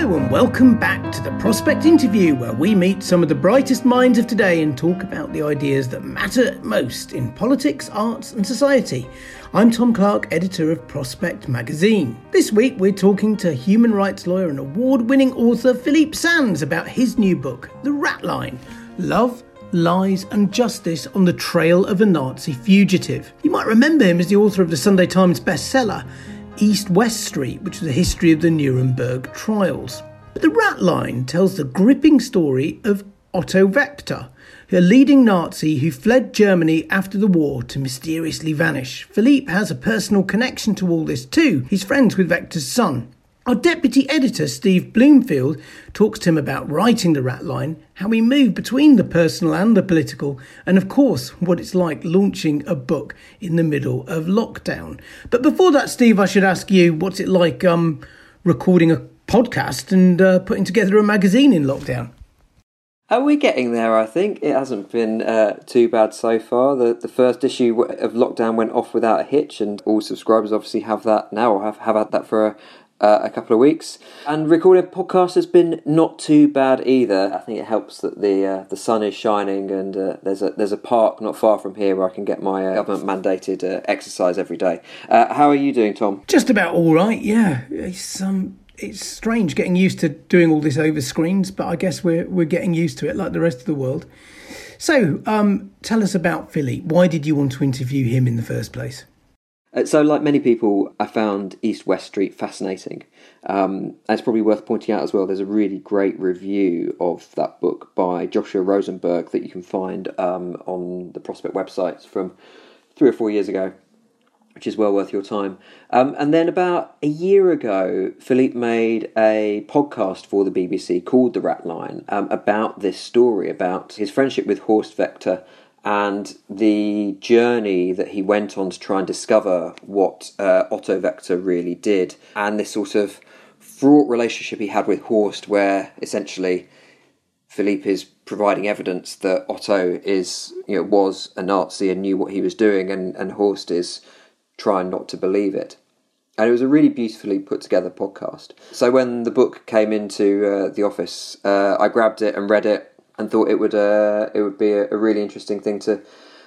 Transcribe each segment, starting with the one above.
Hello and welcome back to the Prospect Interview, where we meet some of the brightest minds of today and talk about the ideas that matter most in politics, arts, and society. I'm Tom Clark, editor of Prospect magazine. This week we're talking to human rights lawyer and award winning author Philippe Sands about his new book, The Rat Line Love, Lies and Justice on the Trail of a Nazi Fugitive. You might remember him as the author of the Sunday Times bestseller. East West Street, which is a history of the Nuremberg trials. But the Rat Line tells the gripping story of Otto Wachter, a leading Nazi who fled Germany after the war to mysteriously vanish. Philippe has a personal connection to all this too. He's friends with Wachter's son. Our deputy editor, Steve Bloomfield, talks to him about writing the rat line, how he moved between the personal and the political, and of course, what it's like launching a book in the middle of lockdown. But before that, Steve, I should ask you what's it like um, recording a podcast and uh, putting together a magazine in lockdown? Are we getting there? I think it hasn't been uh, too bad so far. The the first issue of lockdown went off without a hitch, and all subscribers obviously have that now, or have, have had that for a, uh, a couple of weeks. And recording a podcast has been not too bad either. I think it helps that the uh, the sun is shining and uh, there's a there's a park not far from here where I can get my uh, government mandated uh, exercise every day. Uh, how are you doing, Tom? Just about all right. Yeah, it's um. It's strange getting used to doing all this over screens, but I guess we're we're getting used to it like the rest of the world. So, um, tell us about Philippe. Why did you want to interview him in the first place? Uh, so, like many people, I found East West Street fascinating. Um, it's probably worth pointing out as well, there's a really great review of that book by Joshua Rozenberg that you can find um, on the Prospect websites from three or four years ago, which is well worth your time. Um, and then about a year ago, Philippe made a podcast for the BBC called The Rat Line um, about this story, about his friendship with Horst Wachter and the journey that he went on to try and discover what uh, Otto Wächter really did, and this sort of fraught relationship he had with Horst, where essentially Philippe is providing evidence that Otto is, you know, was a Nazi and knew what he was doing, and, and Horst is trying not to believe it. And it was a really beautifully put together podcast. So when the book came into uh, the office, uh, I grabbed it and read it and thought it would uh, it would be a, a really interesting thing to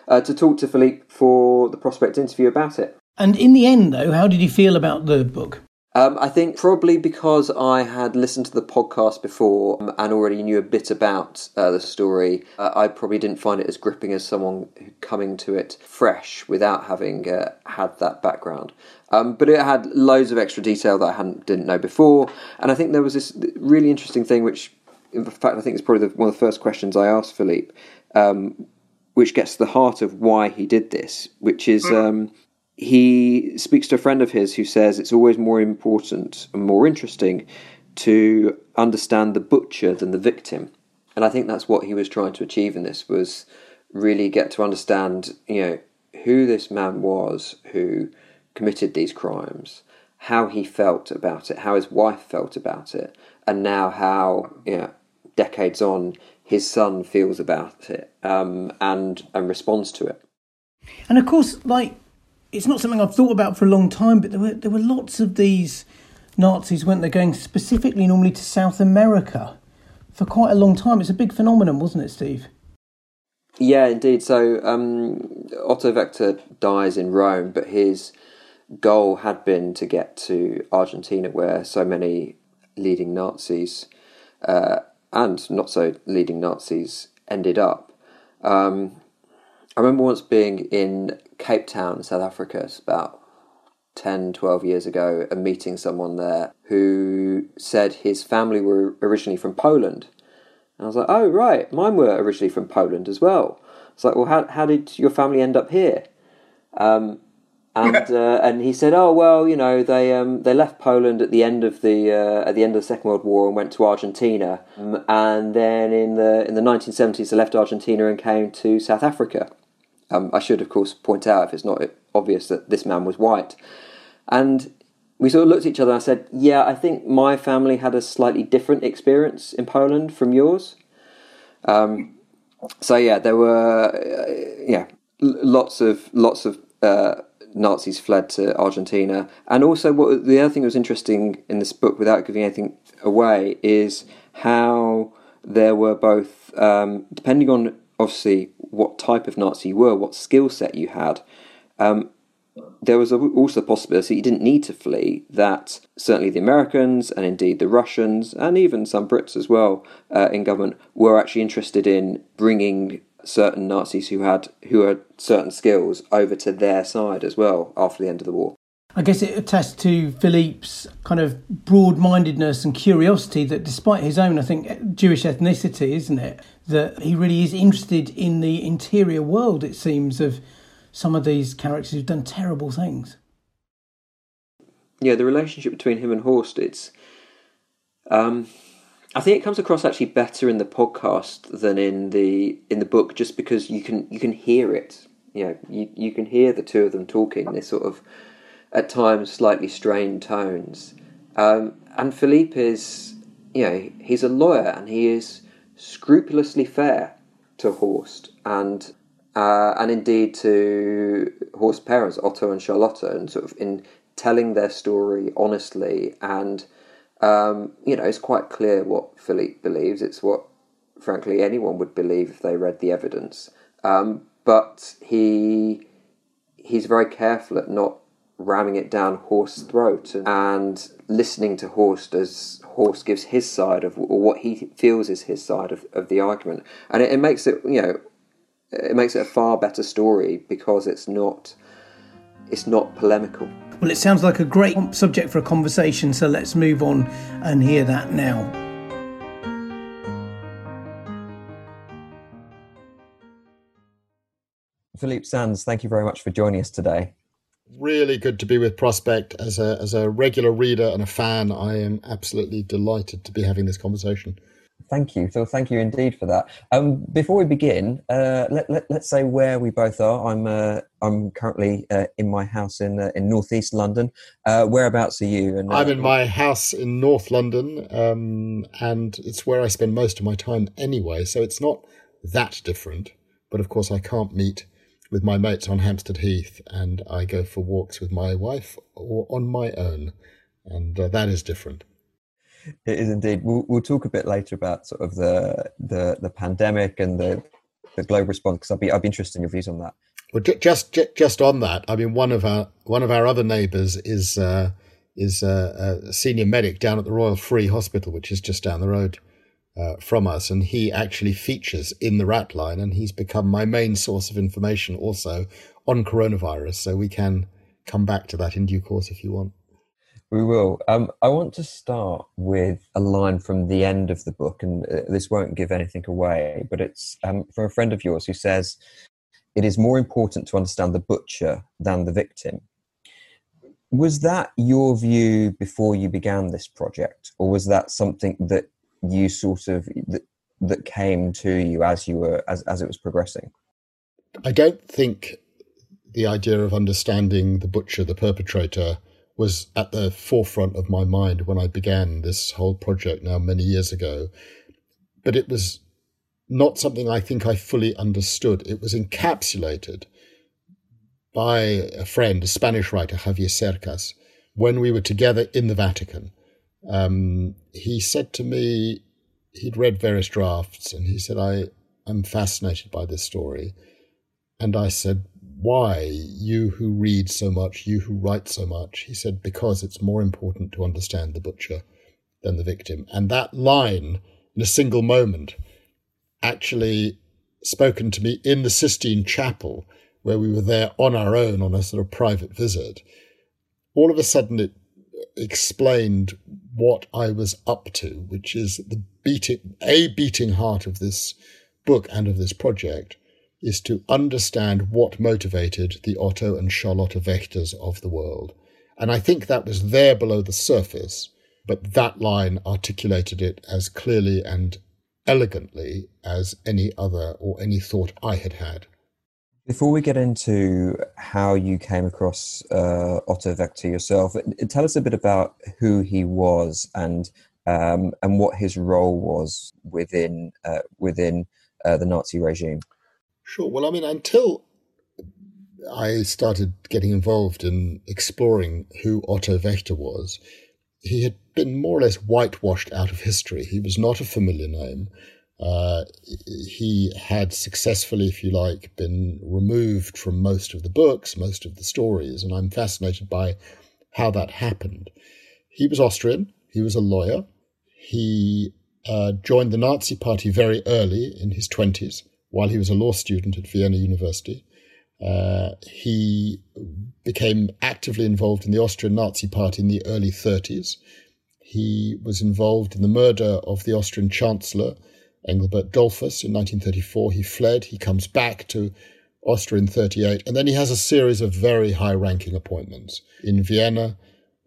uh, to talk to Philippe for the prospect interview about it. And in the end, though, how did you feel about the book? Um, I think probably because I had listened to the podcast before um, and already knew a bit about uh, the story, uh, I probably didn't find it as gripping as someone coming to it fresh without having uh, had that background. Um, but it had loads of extra detail that I hadn't didn't know before, and I think there was this really interesting thing which in fact, I think it's probably the, one of the first questions I asked Philippe, um, which gets to the heart of why he did this, which is mm. um, he speaks to a friend of his who says it's always more important and more interesting to understand the butcher than the victim. And I think that's what he was trying to achieve in this was really get to understand, you know, who this man was who committed these crimes, how he felt about it, how his wife felt about it, and now how you know, decades on, his son feels about it um, and and responds to it. And of course, like it's not something I've thought about for a long time, but there were there were lots of these Nazis, weren't they, going specifically normally to South America for quite a long time. It's a big phenomenon, wasn't it, Steve? Yeah, indeed. So um, Otto Wächter dies in Rome, but his goal had been to get to Argentina, where so many leading Nazis uh, and not so leading Nazis ended up. Um, I remember once being in Cape Town, South Africa, about 10, 12 years ago, and meeting someone there who said his family were originally from Poland. And I was like, oh, right, mine were originally from Poland as well. It's like, well, how, how did your family end up here? Um, and uh, and he said, "Oh well, you know, they um, they left Poland at the end of the uh, at the end of the Second World War and went to Argentina, um, and then in the in the 1970s they left Argentina and came to South Africa. Um, I should, of course, point out if it's not obvious that this man was white, and we sort of looked at each other and I said, "Yeah, I think my family had a slightly different experience in Poland from yours." Um, so yeah, there were uh, yeah lots of lots of. Nazis fled to Argentina. And also, what the other thing that was interesting in this book, without giving anything away, is how there were both, um, depending on obviously what type of Nazi you were, what skill set you had, um, there was also the possibility you didn't need to flee, that certainly the Americans and indeed the Russians and even some Brits as well uh, in government were actually interested in bringing certain Nazis who had who had certain skills over to their side as well after the end of the war. I guess it attests to Philippe's kind of broad mindedness and curiosity that, despite his own, I think, Jewish ethnicity, isn't it? That he really is interested in the interior world, it seems, of some of these characters who've done terrible things. Yeah, the relationship between him and Horst, it's. Um, I think it comes across actually better in the podcast than in the in the book, just because you can you can hear it. You know, you you can hear the two of them talking. This sort of, at times, slightly strained tones. Um, and Philippe is, you know, he's a lawyer and he is scrupulously fair to Horst and uh, and indeed to Horst's parents, Otto and Charlotta, and sort of in telling their story honestly and um, you know, it's quite clear what Philippe believes. It's what, frankly, anyone would believe if they read the evidence. Um, but he he's very careful at not ramming it down Horst's throat and listening to Horst as Horst gives his side of or what he feels is his side of, of the argument, and it, it makes it you know it makes it a far better story because it's not it's not polemical. Well, it sounds like a great subject for a conversation, so let's move on and hear that now. Philippe Sands, thank you very much for joining us today. Really good to be with Prospect. As a, as a regular reader and a fan, I am absolutely delighted to be having this conversation. Thank you. So thank you indeed for that. Um, before we begin, uh, let, let, us say where we both are. I'm uh, I'm currently uh, in my house in uh, in northeast London. Uh, whereabouts are you? And, uh, I'm in my house in North London, um, and it's where I spend most of my time anyway. So it's not that different. But of course, I can't meet with my mates on Hampstead Heath, and I go for walks with my wife or on my own, and that is different. It is indeed. We'll, we'll talk a bit later about sort of the the, the pandemic and the the global response because I'll be I'll be interested in your views on that. Well, just just on that, I mean, one of our one of our other neighbours is uh, is uh, a senior medic down at the Royal Free Hospital, which is just down the road uh, from us, and he actually features in the Rat Line, and he's become my main source of information also on coronavirus. So we can come back to that in due course if you want. We will. Um, I want to start with a line from the end of the book, and uh, this won't give anything away, but it's um, from a friend of yours who says, It is more important to understand the butcher than the victim. Was that your view before you began this project, or was that something that you sort of that, that came to you as you were as, as it was progressing? I don't think the idea of understanding the butcher, the perpetrator, was at the forefront of my mind when I began this whole project now many years ago. But it was not something I think I fully understood. It was encapsulated by a friend, a Spanish writer, Javier Cercas, when we were together in the Vatican. Um, he said to me, he'd read various drafts, and he said, I, I'm fascinated by this story. And I said, Why? You who read so much, you who write so much. He said, Because it's more important to understand the butcher than the victim. And that line, in a single moment, actually spoken to me in the Sistine Chapel, where we were there on our own on a sort of private visit. All of a sudden, it explained what I was up to, which is the beating, a beating heart of this book and of this project is to understand what motivated the Otto and Charlotte Wächters of the world. And I think that was there below the surface, but that line articulated it as clearly and elegantly as any other or any thought I had had. Before we get into how you came across uh, Otto Wächter yourself, tell us a bit about who he was and um, and what his role was within uh, within uh, the Nazi regime. Sure. Well, I mean, until I started getting involved in exploring who Otto Wächter was, he had been more or less whitewashed out of history. He was not a familiar name. Uh, he had successfully, if you like, been removed from most of the books, most of the stories, and I'm fascinated by how that happened. He was Austrian, he was a lawyer, he uh, joined the Nazi Party very early in his 20s while he was a law student at Vienna University. Uh, he became actively involved in the Austrian Nazi Party in the early 30s. He was involved in the murder of the Austrian Chancellor, Engelbert Dollfuss, in 1934. He fled. He comes back to Austria in 38. And then he has a series of very high ranking appointments in Vienna,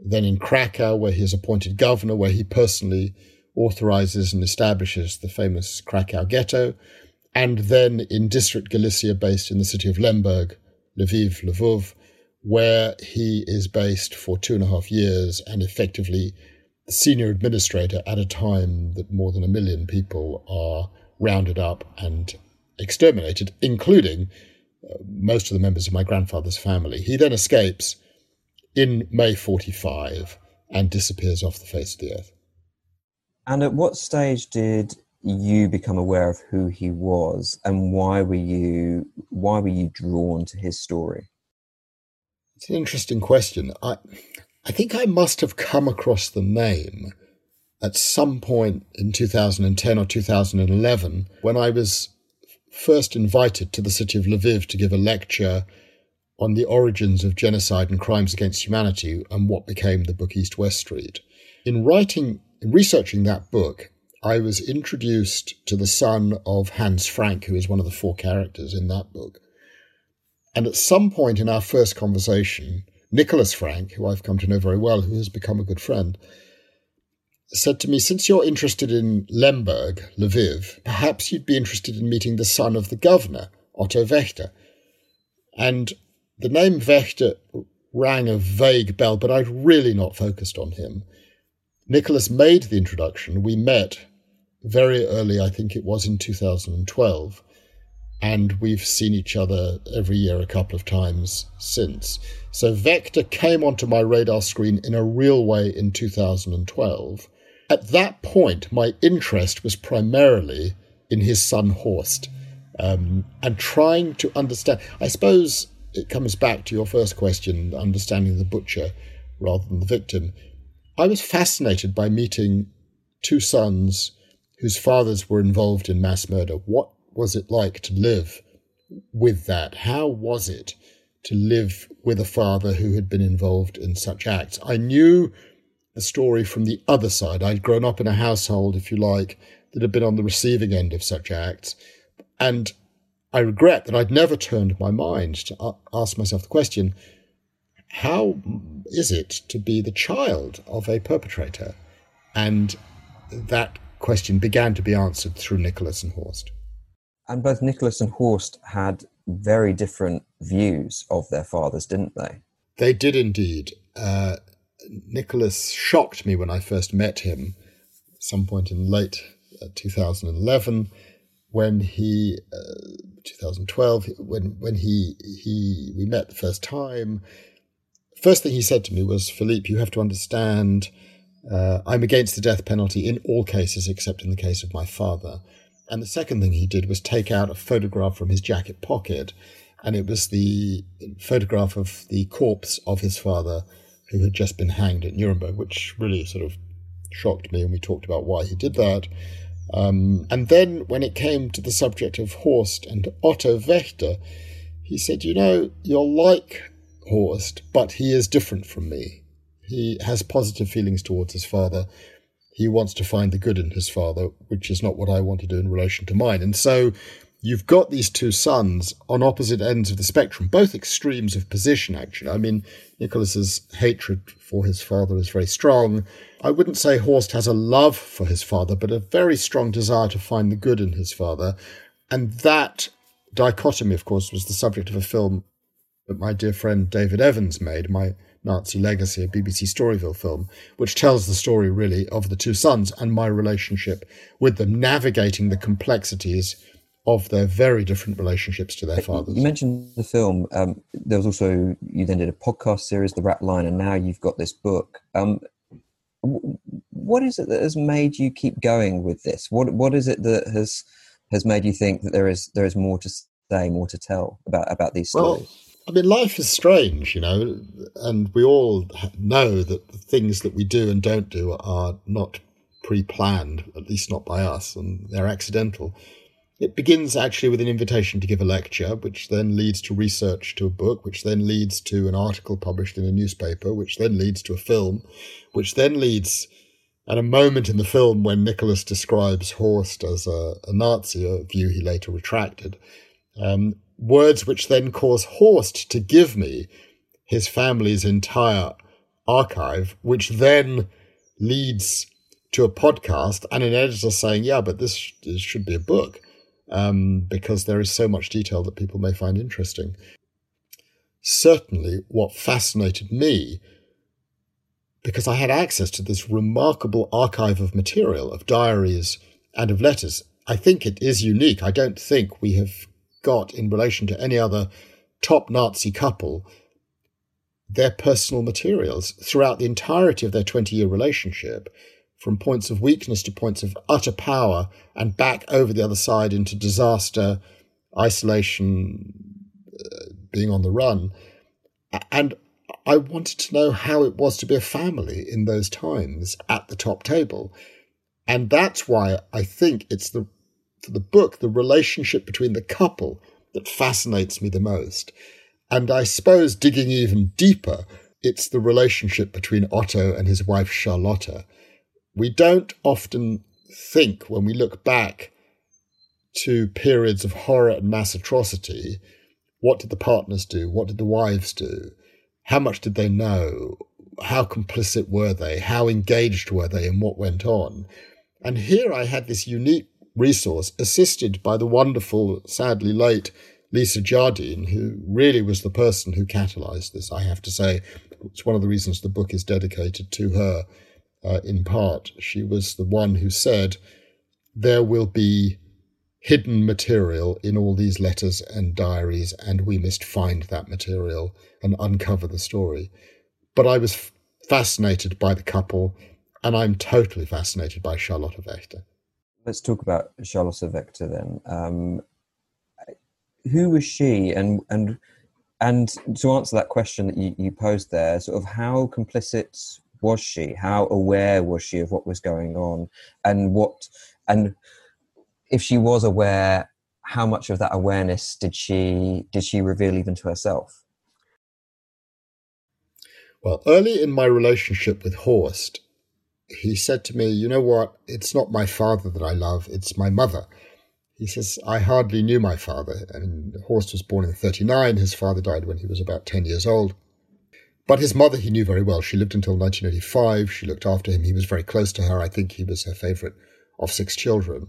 then in Krakow, where he is appointed governor, where he personally authorizes and establishes the famous Krakow ghetto and then in District Galicia, based in the city of Lemberg, Lviv, Lvov, where he is based for two and a half years and effectively the senior administrator at a time that more than a million people are rounded up and exterminated, including uh, most of the members of my grandfather's family. He then escapes in May 45 and disappears off the face of the earth. And at what stage did you become aware of who he was and why were you why were you drawn to his story? It's an interesting question. I i think i must have come across the name at some point in 2010 or 2011 when i was first invited to the city of lviv to give a lecture on the origins of genocide and crimes against humanity and what became the book east west street. In writing in researching that book I was introduced to the son of Hans Frank, who is one of the four characters in that book. And at some point in our first conversation, Nicholas Frank, who I've come to know very well, who has become a good friend, said to me, Since you're interested in Lemberg, Lviv, perhaps you'd be interested in meeting the son of the governor, Otto Wächter. And the name Wächter rang a vague bell, but I'd really not focused on him. Nicholas made the introduction. We met very early, I think it was in 2012. And we've seen each other every year a couple of times since. So Wächter came onto my radar screen in a real way in 2012. At that point, my interest was primarily in his son Horst um, and trying to understand. I suppose it comes back to your first question understanding the butcher rather than the victim. I was fascinated by meeting two sons whose fathers were involved in mass murder. What was it like to live with that? How was it to live with a father who had been involved in such acts? I knew a story from the other side. I'd grown up in a household, if you like, that had been on the receiving end of such acts. And I regret that I'd never turned my mind to ask myself the question how is it to be the child of a perpetrator? And that question began to be answered through Nicholas and Horst. And both Nicholas and Horst had very different views of their fathers, didn't they? They did indeed. Uh, Nicholas shocked me when I first met him, some point in late uh, 2011, when he, uh, 2012, when when he he we met the first time. First thing he said to me was, "Philippe, you have to understand." Uh, I'm against the death penalty in all cases except in the case of my father. And the second thing he did was take out a photograph from his jacket pocket, and it was the photograph of the corpse of his father who had just been hanged at Nuremberg, which really sort of shocked me, and we talked about why he did that. Um, and then when it came to the subject of Horst and Otto Wächter, he said, You know, you're like Horst, but he is different from me. He has positive feelings towards his father. He wants to find the good in his father, which is not what I want to do in relation to mine. And so you've got these two sons on opposite ends of the spectrum, both extremes of position, actually. I mean, Nicholas's hatred for his father is very strong. I wouldn't say Horst has a love for his father, but a very strong desire to find the good in his father. And that dichotomy, of course, was the subject of a film that my dear friend David Evans made, My Nazi Legacy, a BBC Storyville film, which tells the story really of the two sons and my relationship with them, navigating the complexities of their very different relationships to their fathers. You mentioned the film. Um, there was also you then did a podcast series, The Rat Line, and now you've got this book. Um, what is it that has made you keep going with this? What what is it that has has made you think that there is there is more to say, more to tell about about these stories? I mean, life is strange, you know, and we all know that the things that we do and don't do are not pre-planned, at least not by us, and they're accidental. It begins actually with an invitation to give a lecture, which then leads to research to a book, which then leads to an article published in a newspaper, which then leads to a film, which then leads at a moment in the film when Nicholas describes Horst as a, a Nazi, a view he later retracted, um, words which then cause Horst to give me his family's entire archive, which then leads to a podcast and an editor saying, yeah, but this, this should be a book um, because there is so much detail that people may find interesting. Certainly, what fascinated me, because I had access to this remarkable archive of material, of diaries and of letters, I think it is unique. I don't think we have got, in relation to any other top Nazi couple, their personal materials throughout the entirety of their 20 year relationship from points of weakness to points of utter power and back over the other side into disaster, isolation, uh, being on the run. And I wanted to know how it was to be a family in those times at the top table. And that's why I think it's the, for the book, the relationship between the couple that fascinates me the most. And I suppose digging even deeper, it's the relationship between Otto and his wife Charlotta we don't often think when we look back to periods of horror and mass atrocity what did the partners do? What did the wives do? How much did they know? How complicit were they? How engaged were they in what went on? And here I had this unique resource assisted by the wonderful, sadly late Lisa Jardine, who really was the person who catalyzed this, I have to say. It's one of the reasons the book is dedicated to her uh, in part. She was the one who said, There will be hidden material in all these letters and diaries, and we must find that material and uncover the story. But I was f- fascinated by the couple, and I'm totally fascinated by Charlotte Wächter. Let's talk about Charlotte Wächter then. Um, who was she, and and and to answer that question that you, you posed there, sort of how complicit was she? How aware was she of what was going on? And what, and if she was aware, how much of that awareness did she did she reveal even to herself? Well, early in my relationship with Horst, he said to me, You know what? It's not my father that I love, it's my mother. He says, I hardly knew my father. I mean, Horst was born in 39. His father died when he was about 10 years old. But his mother he knew very well. She lived until 1985. She looked after him. He was very close to her. I think he was her favorite of six children.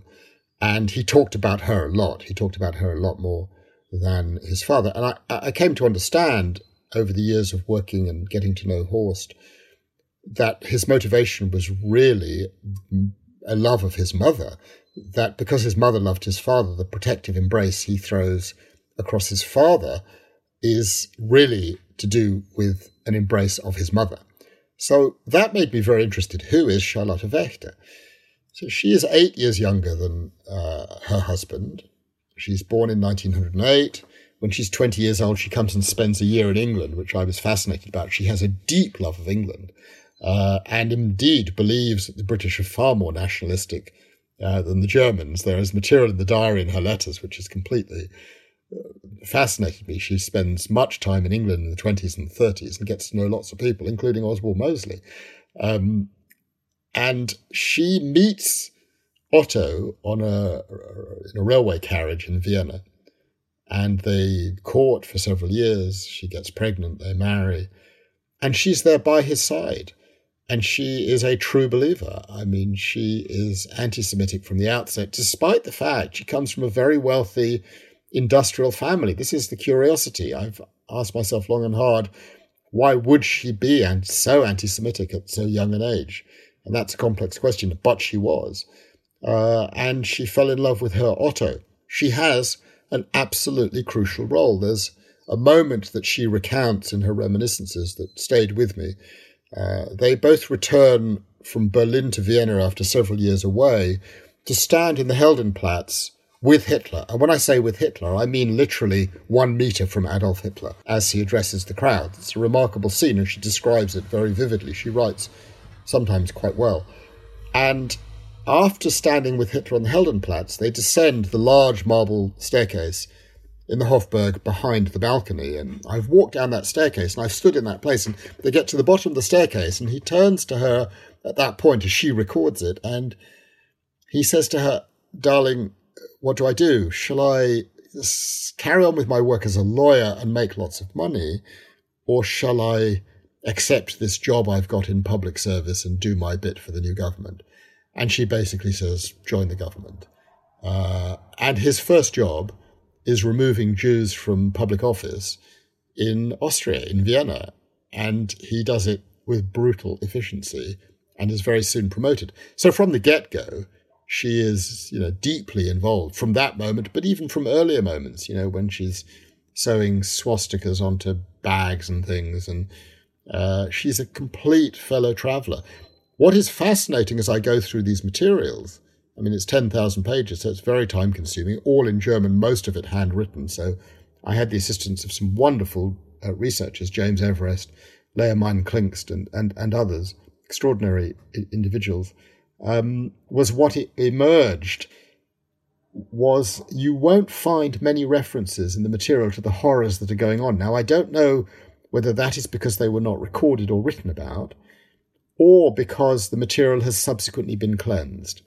And he talked about her a lot. He talked about her a lot more than his father. And I, I came to understand over the years of working and getting to know Horst that his motivation was really a love of his mother. That because his mother loved his father, the protective embrace he throws across his father is really to do with an embrace of his mother. So that made me very interested. Who is Charlotte Wächter? So she is eight years younger than uh, her husband. She's born in 1908. When she's 20 years old, she comes and spends a year in England, which I was fascinated about. She has a deep love of England uh, and indeed believes that the British are far more nationalistic uh, than the Germans. There is material in the diary in her letters which has completely uh, fascinated me. She spends much time in England in the 20s and 30s and gets to know lots of people, including Oswald Mosley. Um, and she meets Otto on a, in a railway carriage in Vienna. And they court for several years. She gets pregnant, they marry. And she's there by his side. And she is a true believer. I mean, she is anti Semitic from the outset, despite the fact she comes from a very wealthy industrial family. This is the curiosity. I've asked myself long and hard why would she be and so anti Semitic at so young an age? And that's a complex question, but she was. Uh, and she fell in love with her Otto. She has an absolutely crucial role. There's a moment that she recounts in her reminiscences that stayed with me uh, they both return from Berlin to Vienna after several years away to stand in the Heldenplatz with Hitler. And when I say with Hitler, I mean literally one meter from Adolf Hitler as he addresses the crowd. It's a remarkable scene, and she describes it very vividly. She writes sometimes quite well. And after standing with Hitler on the Heldenplatz, they descend the large marble staircase in the Hofburg behind the balcony. And I've walked down that staircase and I've stood in that place. And they get to the bottom of the staircase and he turns to her at that point as she records it. And he says to her, Darling, what do I do? Shall I carry on with my work as a lawyer and make lots of money? Or shall I accept this job I've got in public service and do my bit for the new government? And she basically says, Join the government. Uh, and his first job is removing Jews from public office in Austria, in Vienna. And he does it with brutal efficiency and is very soon promoted. So from the get go, she is, you know, deeply involved from that moment, but even from earlier moments, you know, when she's sewing swastikas onto bags and things. And uh, she's a complete fellow traveler. What is fascinating as I go through these materials I mean, it's 10,000 pages, so it's very time consuming, all in German, most of it handwritten. So I had the assistance of some wonderful uh, researchers, James Everest, Leah Mein-Klinkst, and, and, and others, extraordinary individuals, um, was what it emerged was you won't find many references in the material to the horrors that are going on. Now, I don't know whether that is because they were not recorded or written about, or because the material has subsequently been cleansed.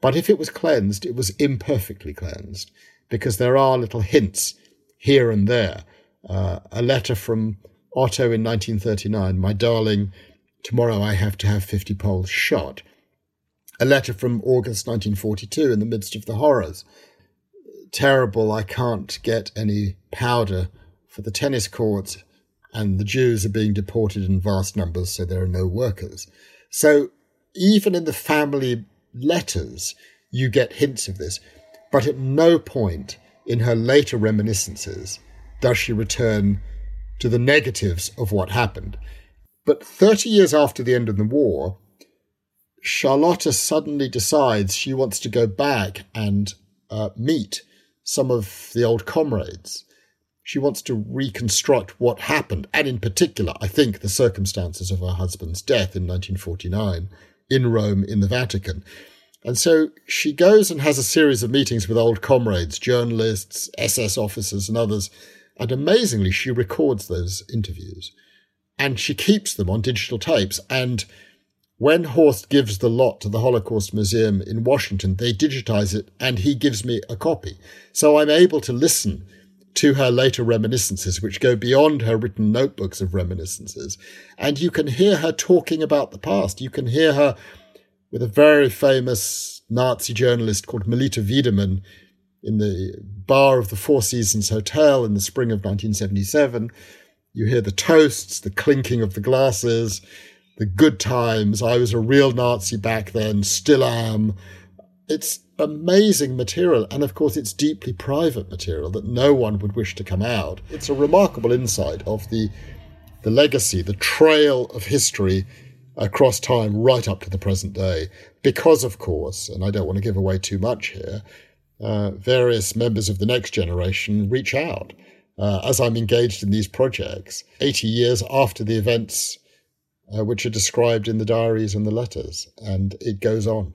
But if it was cleansed, it was imperfectly cleansed because there are little hints here and there. Uh, a letter from Otto in 1939, my darling, tomorrow I have to have 50 Poles shot. A letter from August 1942 in the midst of the horrors. Terrible, I can't get any powder for the tennis courts, and the Jews are being deported in vast numbers, so there are no workers. So even in the family letters, you get hints of this. But at no point in her later reminiscences does she return to the negatives of what happened. But 30 years after the end of the war, Charlotta suddenly decides she wants to go back and uh, meet some of the old comrades. She wants to reconstruct what happened, and in particular, I think, the circumstances of her husband's death in 1949 in Rome, in the Vatican. And so she goes and has a series of meetings with old comrades, journalists, SS officers, and others. And amazingly, she records those interviews and she keeps them on digital tapes. And when Horst gives the lot to the Holocaust Museum in Washington, they digitize it and he gives me a copy. So I'm able to listen to her later reminiscences, which go beyond her written notebooks of reminiscences. And you can hear her talking about the past. You can hear her with a very famous Nazi journalist called Melitta Wiedemann in the bar of the Four Seasons Hotel in the spring of 1977. You hear the toasts, the clinking of the glasses, the good times. I was a real Nazi back then, still am. It's amazing material. And of course, it's deeply private material that no one would wish to come out. It's a remarkable insight of the, the legacy, the trail of history across time right up to the present day. Because, of course, and I don't want to give away too much here, uh, various members of the next generation reach out uh, as I'm engaged in these projects 80 years after the events uh, which are described in the diaries and the letters, and it goes on.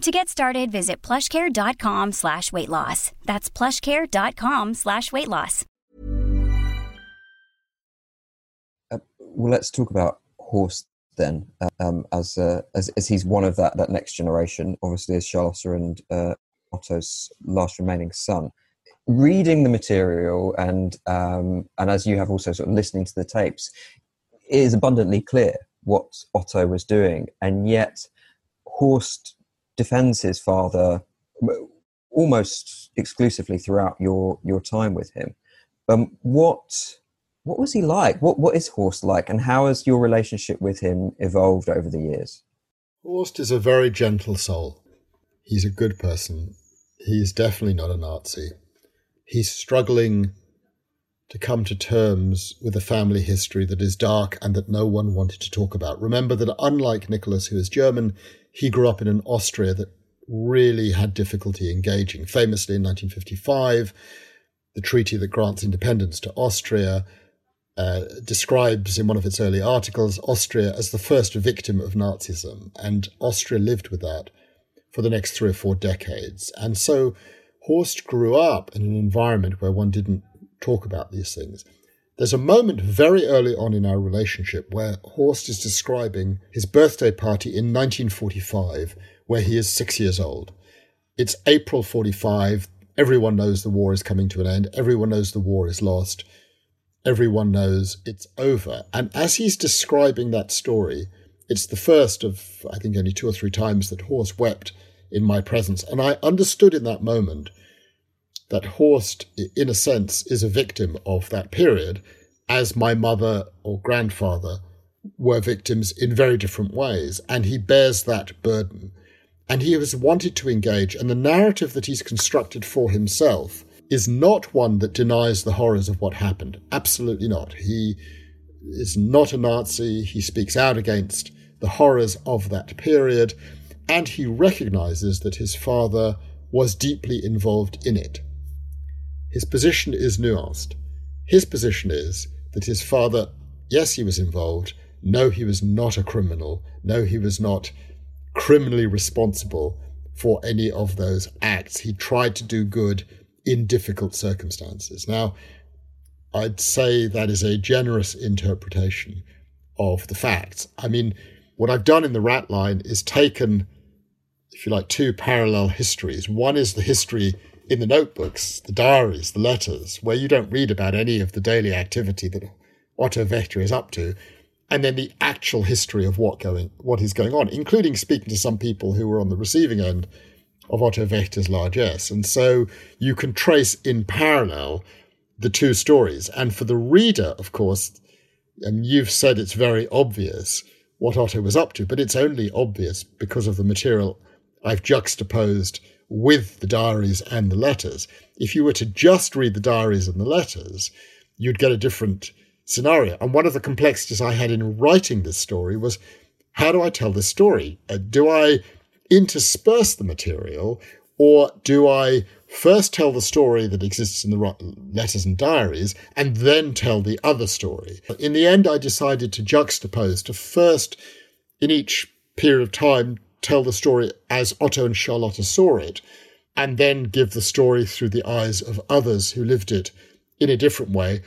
To get started, visit plushcare.com slash weight loss. That's plushcare.com slash weight loss. Uh, well, let's talk about Horst then, um, as, uh, as as he's one of that that next generation, obviously as Charlotte and uh, Otto's last remaining son. Reading the material and um, and as you have also sort of listening to the tapes, it is abundantly clear what Otto was doing, and yet Horst defends his father almost exclusively throughout your your time with him. Um, what what was he like? What what is Horst like, and how has your relationship with him evolved over the years? Horst is a very gentle soul. He's a good person. He's definitely not a Nazi. He's struggling to come to terms with a family history that is dark and that no one wanted to talk about. Remember that unlike Nicholas, who is German, he grew up in an Austria that really had difficulty engaging. Famously in 1955, the treaty that grants independence to Austria uh, describes in one of its early articles Austria as the first victim of Nazism, and Austria lived with that for the next three or four decades. And so Horst grew up in an environment where one didn't talk about these things. There's a moment very early on in our relationship where Horst is describing his birthday party in 1945, where he is six years old. It's April 45. Everyone knows the war is coming to an end. Everyone knows the war is lost everyone knows it's over. And as he's describing that story, it's the first of, I think, only two or three times that Horst wept in my presence. And I understood in that moment that Horst, in a sense, is a victim of that period, as my mother or grandfather were victims in very different ways. And he bears that burden. And he has wanted to engage. And the narrative that he's constructed for himself is not one that denies the horrors of what happened. Absolutely not. He is not a Nazi. He speaks out against the horrors of that period, and he recognizes that his father was deeply involved in it. His position is nuanced. His position is that his father, yes, he was involved. No, he was not a criminal. No, he was not criminally responsible for any of those acts. He tried to do good in difficult circumstances. Now, I'd say that is a generous interpretation of the facts. I mean, what I've done in the rat line is taken, if you like, two parallel histories. One is the history in the notebooks, the diaries, the letters, where you don't read about any of the daily activity that Otto Wächter is up to, and then the actual history of what going what is going on, including speaking to some people who were on the receiving end of Otto Wächter's largesse. And so you can trace in parallel the two stories. And for the reader, of course, and you've said it's very obvious what Otto was up to, but it's only obvious because of the material I've juxtaposed with the diaries and the letters. If you were to just read the diaries and the letters, you'd get a different scenario. And one of the complexities I had in writing this story was how do I tell this story? Uh, do I intersperse the material or do I first tell the story that exists in the letters and diaries and then tell the other story? In the end, I decided to juxtapose, to first, in each period of time, tell the story as Otto and Charlotta saw it, and then give the story through the eyes of others who lived it in a different way.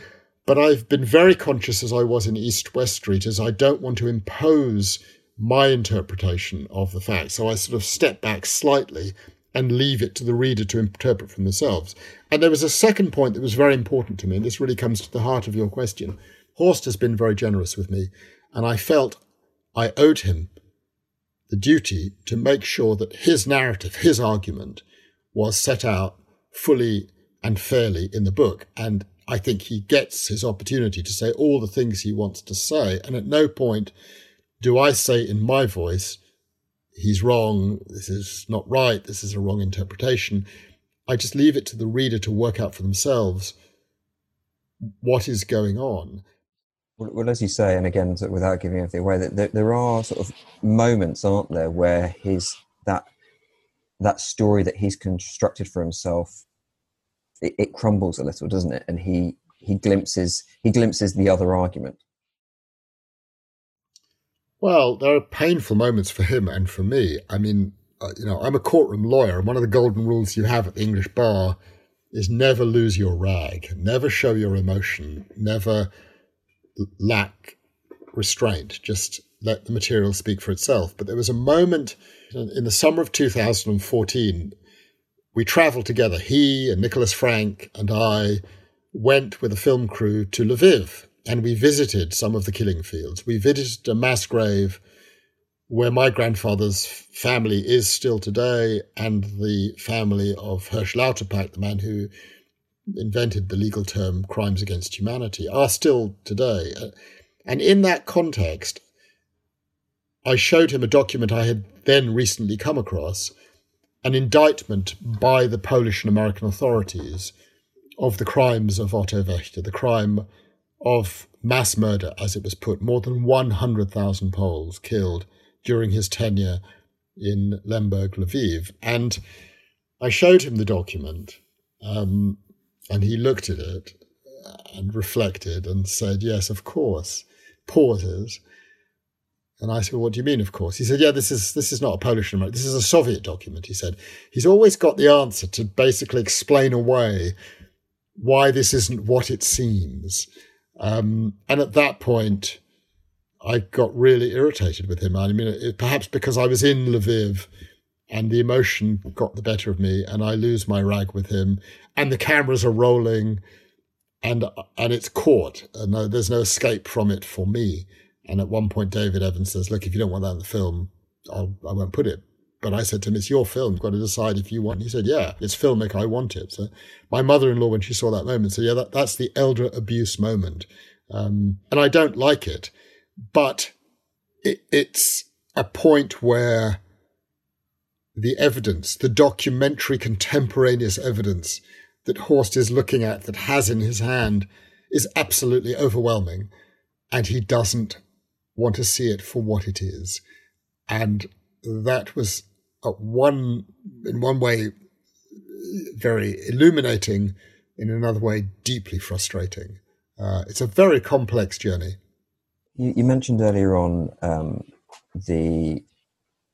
But I've been very conscious as I was in East West Street, as I don't want to impose my interpretation of the facts. So I sort of step back slightly and leave it to the reader to interpret for themselves. And there was a second point that was very important to me, and this really comes to the heart of your question. Horst has been very generous with me, and I felt I owed him the duty to make sure that his narrative, his argument, was set out fully and fairly in the book. And I think he gets his opportunity to say all the things he wants to say. And at no point do I say in my voice, he's wrong, this is not right, this is a wrong interpretation. I just leave it to the reader to work out for themselves what is going on. Well, as you say, and again, without giving anything away, that there, are sort of moments, aren't there, where his that that story that he's constructed for himself, it, it crumbles a little, doesn't it? And he he glimpses he glimpses the other argument. Well, there are painful moments for him and for me. I mean, uh, you know, I'm a courtroom lawyer, and one of the golden rules you have at the English bar is never lose your rag, never show your emotion, never lack restraint, just let the material speak for itself. But there was a moment in the summer of 2014, we traveled together. He and Nicholas Frank and I went with a film crew to Lviv and we visited some of the killing fields. We visited a mass grave where my grandfather's family is still today and the family of Hersch Lauterpacht, the man who invented the legal term crimes against humanity, are still today. And in that context, I showed him a document I had then recently come across, an indictment by the Polish and American authorities of the crimes of Otto Wächter, the crime of mass murder, as it was put, more than 100,000 Poles killed during his tenure in Lemberg, Lviv. And I showed him the document, um, and he looked at it and reflected and said, Yes, of course. Pauses. And I said, well, What do you mean, of course? He said, Yeah, this is this is not a Polish American. This is a Soviet document. He said, He's always got the answer to basically explain away why this isn't what it seems. Um, and at that point, I got really irritated with him. I mean, it, perhaps because I was in Lviv and the emotion got the better of me and I lose my rag with him and the cameras are rolling and and it's caught and there's no escape from it for me. And at one point, David Evans says, look, if you don't want that in the film, I'll, I won't put it. But I said to him, it's your film. You've got to decide if you want. He said, yeah, it's filmic. I want it. So my mother-in-law, when she saw that moment, said, yeah, that, that's the elder abuse moment. Um, and I don't like it, but it, it's a point where the evidence, the documentary contemporaneous evidence that Horst is looking at that has in his hand is absolutely overwhelming. And he doesn't want to see it for what it is. And that was one in one way very illuminating, in another way deeply frustrating. Uh, it's a very complex journey. You, you mentioned earlier on um, the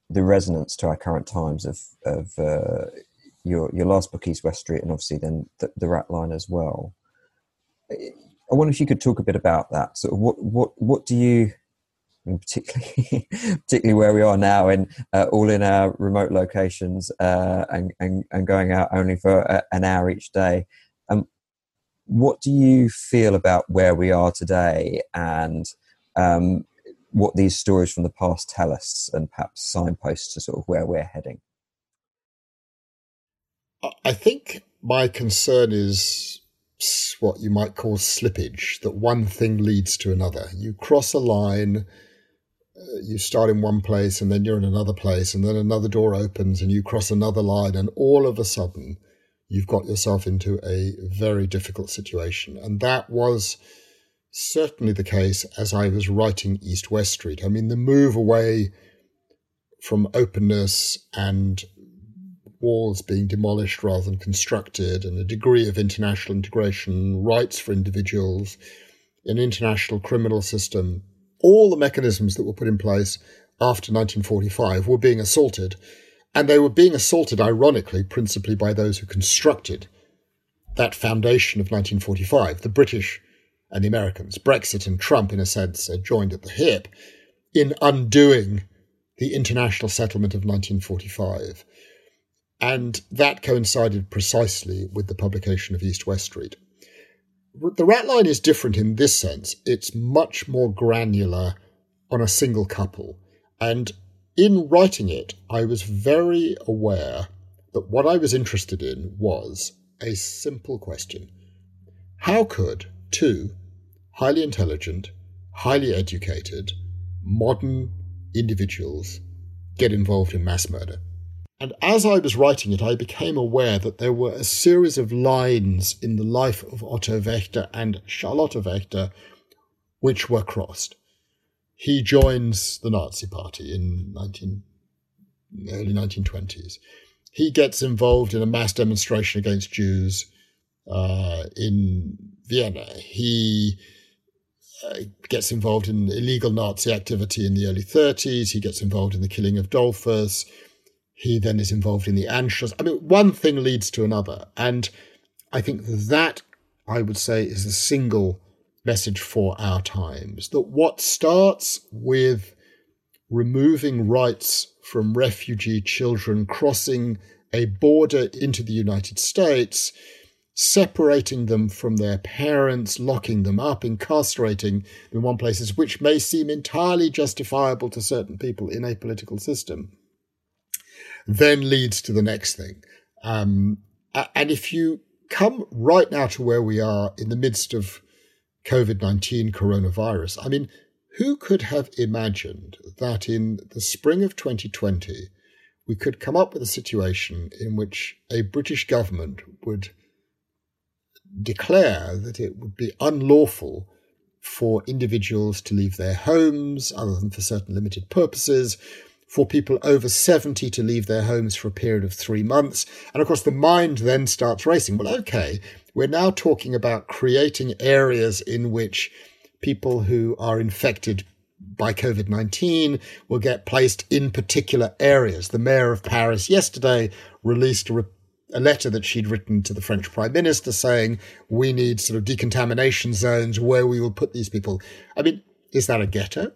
the resonance to our current times of of uh, your your last book, East West Street, and obviously then the, the Ratline as well. I wonder if you could talk a bit about that. So, what what what do you particularly particularly where we are now in uh, all in our remote locations uh, and, and, and going out only for a, an hour each day. Um, what do you feel about where we are today and um, what these stories from the past tell us and perhaps signposts to sort of where we're heading? I think my concern is what you might call slippage, that one thing leads to another. You cross a line uh, you start in one place and then you're in another place and then another door opens and you cross another line and all of a sudden you've got yourself into a very difficult situation. And that was certainly the case as I was writing East West Street. I mean, the move away from openness and walls being demolished rather than constructed, and a degree of international integration, rights for individuals, an international criminal system, all the mechanisms that were put in place after 1945 were being assaulted. And they were being assaulted, ironically, principally by those who constructed that foundation of 1945, the British and the Americans. Brexit and Trump, in a sense, are joined at the hip in undoing the international settlement of 1945. And that coincided precisely with the publication of East West Street. The Ratline is different in this sense. It's much more granular on a single couple. And in writing it, I was very aware that what I was interested in was a simple question How could two highly intelligent, highly educated, modern individuals get involved in mass murder? And as I was writing it, I became aware that there were a series of lines in the life of Otto Wächter and Charlotte Wächter which were crossed he joins the Nazi Party in 19, early 1920s. He gets involved in a mass demonstration against Jews uh, in Vienna. He uh, gets involved in illegal Nazi activity in the early 30s. He gets involved in the killing of Dollfuss. He then is involved in the Anschluss. I mean, one thing leads to another. And I think that, I would say, is the single message for our times that what starts with removing rights from refugee children crossing a border into the United States, separating them from their parents, locking them up, incarcerating them in one places, which may seem entirely justifiable to certain people in a political system, then leads to the next thing. Um, and if you come right now to where we are in the midst of COVID 19 coronavirus. I mean, who could have imagined that in the spring of 2020, we could come up with a situation in which a British government would declare that it would be unlawful for individuals to leave their homes other than for certain limited purposes, for people over 70 to leave their homes for a period of three months. And of course, the mind then starts racing. Well, okay, we're now talking about creating areas in which people who are infected by COVID 19 will get placed in particular areas. The mayor of Paris yesterday released a, a, letter that she'd written to the French prime minister saying, we need sort of decontamination zones where we will put these people. I mean, is that a ghetto?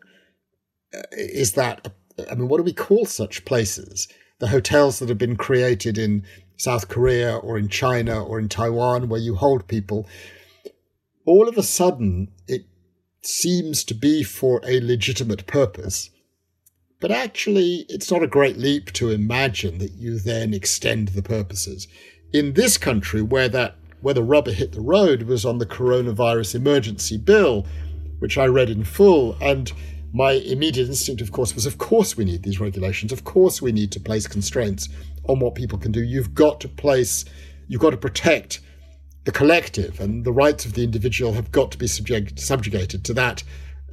Uh, is that a I mean, what do we call such places? The hotels that have been created in South Korea or in China or in Taiwan, where you hold people, all of a sudden it seems to be for a legitimate purpose. But actually, it's not a great leap to imagine that you then extend the purposes. In this country, where that where the rubber hit the road was on the coronavirus emergency bill, which I read in full, and my immediate instinct, of course, was of course we need these regulations. Of course we need to place constraints on what people can do. You've got to place, you've got to protect the collective, and the rights of the individual have got to be subject, subjugated to that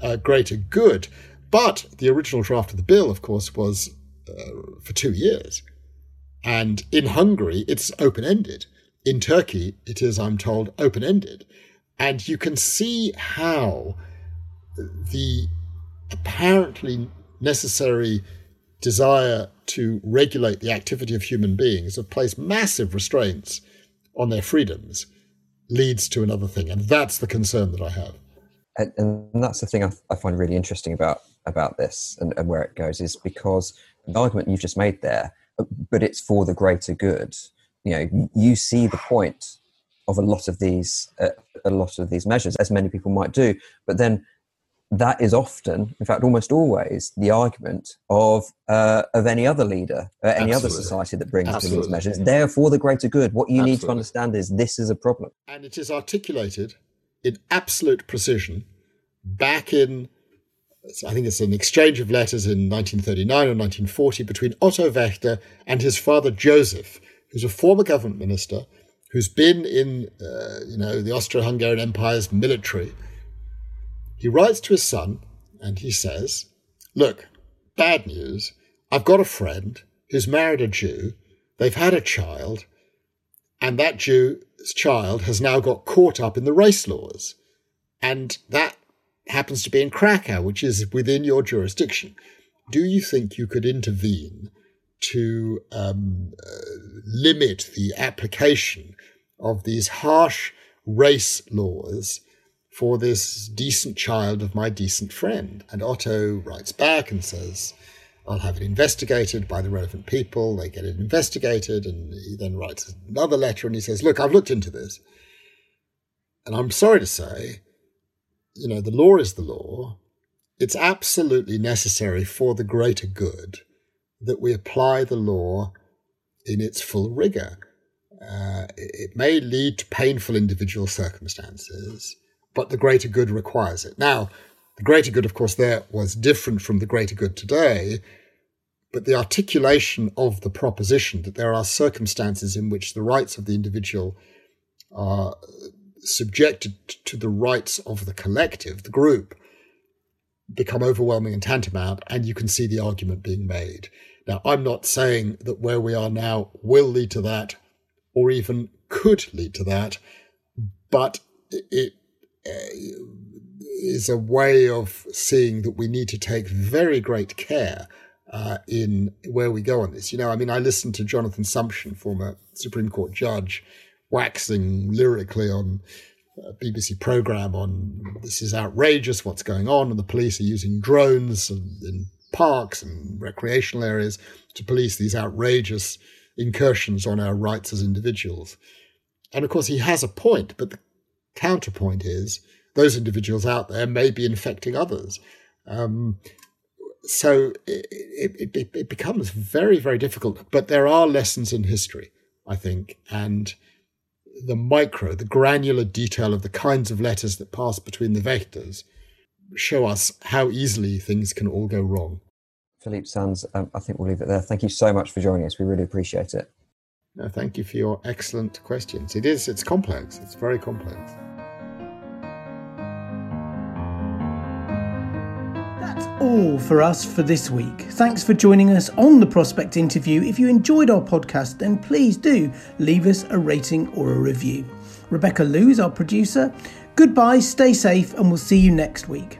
uh, greater good. But the original draft of the bill, of course, was uh, for two years. And in Hungary, it's open ended. In Turkey, it is, I'm told, open ended. And you can see how the apparently necessary desire to regulate the activity of human beings, have placed massive restraints on their freedoms, leads to another thing. And that's the concern that I have. And, and that's the thing I, I, find really interesting about, about this and, and where it goes is because the argument you've just made there, but it's for the greater good. You know, you see the point of a lot of these, uh, a lot of these measures, as many people might do, but then that is often, in fact, almost always, the argument of uh, of any other leader, uh, any Absolutely. other society that brings to these measures. Therefore, the greater good. What you Absolutely. need to understand is this is a problem, and it is articulated in absolute precision back in I think it's an exchange of letters in 1939 or 1940 between Otto Wächter and his father Joseph, who's a former government minister who's been in, uh, you know, the Austro-Hungarian Empire's military. He writes to his son and he says, "Look, bad news. I've got a friend who's married a Jew. They've had a child, and that Jew's child has now got caught up in the race laws, and that happens to be in Krakow, which is within your jurisdiction. Do you think you could intervene to um, uh, limit the application of these harsh race laws for this decent child of my decent friend? And Otto writes back and says, I'll have it investigated by the relevant people. They get it investigated, and he then writes another letter and he says, Look, I've looked into this. And I'm sorry to say, you know, the law is the law. It's absolutely necessary for the greater good that we apply the law in its full rigor. Uh, it may lead to painful individual circumstances, but the greater good requires it. Now, the greater good, of course, there was different from the greater good today, but the articulation of the proposition that there are circumstances in which the rights of the individual are subjected to the rights of the collective, the group, become overwhelming and tantamount, and you can see the argument being made. Now, I'm not saying that where we are now will lead to that or even could lead to that, but it uh, a way of seeing that we need to take very great care uh, in where we go on this. You know, I mean, I listened to Jonathan Sumption, former Supreme Court judge, waxing lyrically on a BBC program on this is outrageous, what's going on, and the police are using drones in parks and recreational areas to police these outrageous incursions on our rights as individuals. And of course, he has a point, but the counterpoint is those individuals out there may be infecting others. Um, so it, it, it, it becomes very, very difficult. But there are lessons in history, I think, and the micro, the granular detail of the kinds of letters that pass between the Wächters show us how easily things can all go wrong. Philippe Sands, um, I think we'll leave it there. Thank you so much for joining us. We really appreciate it. No, thank you for your excellent questions. It is, it's complex. It's very complex. All for us for this week. Thanks for joining us on the Prospect interview. If you enjoyed our podcast, then please do leave us a rating or a review. Rebecca Lou is our producer. Goodbye, stay safe, and we'll see you next week.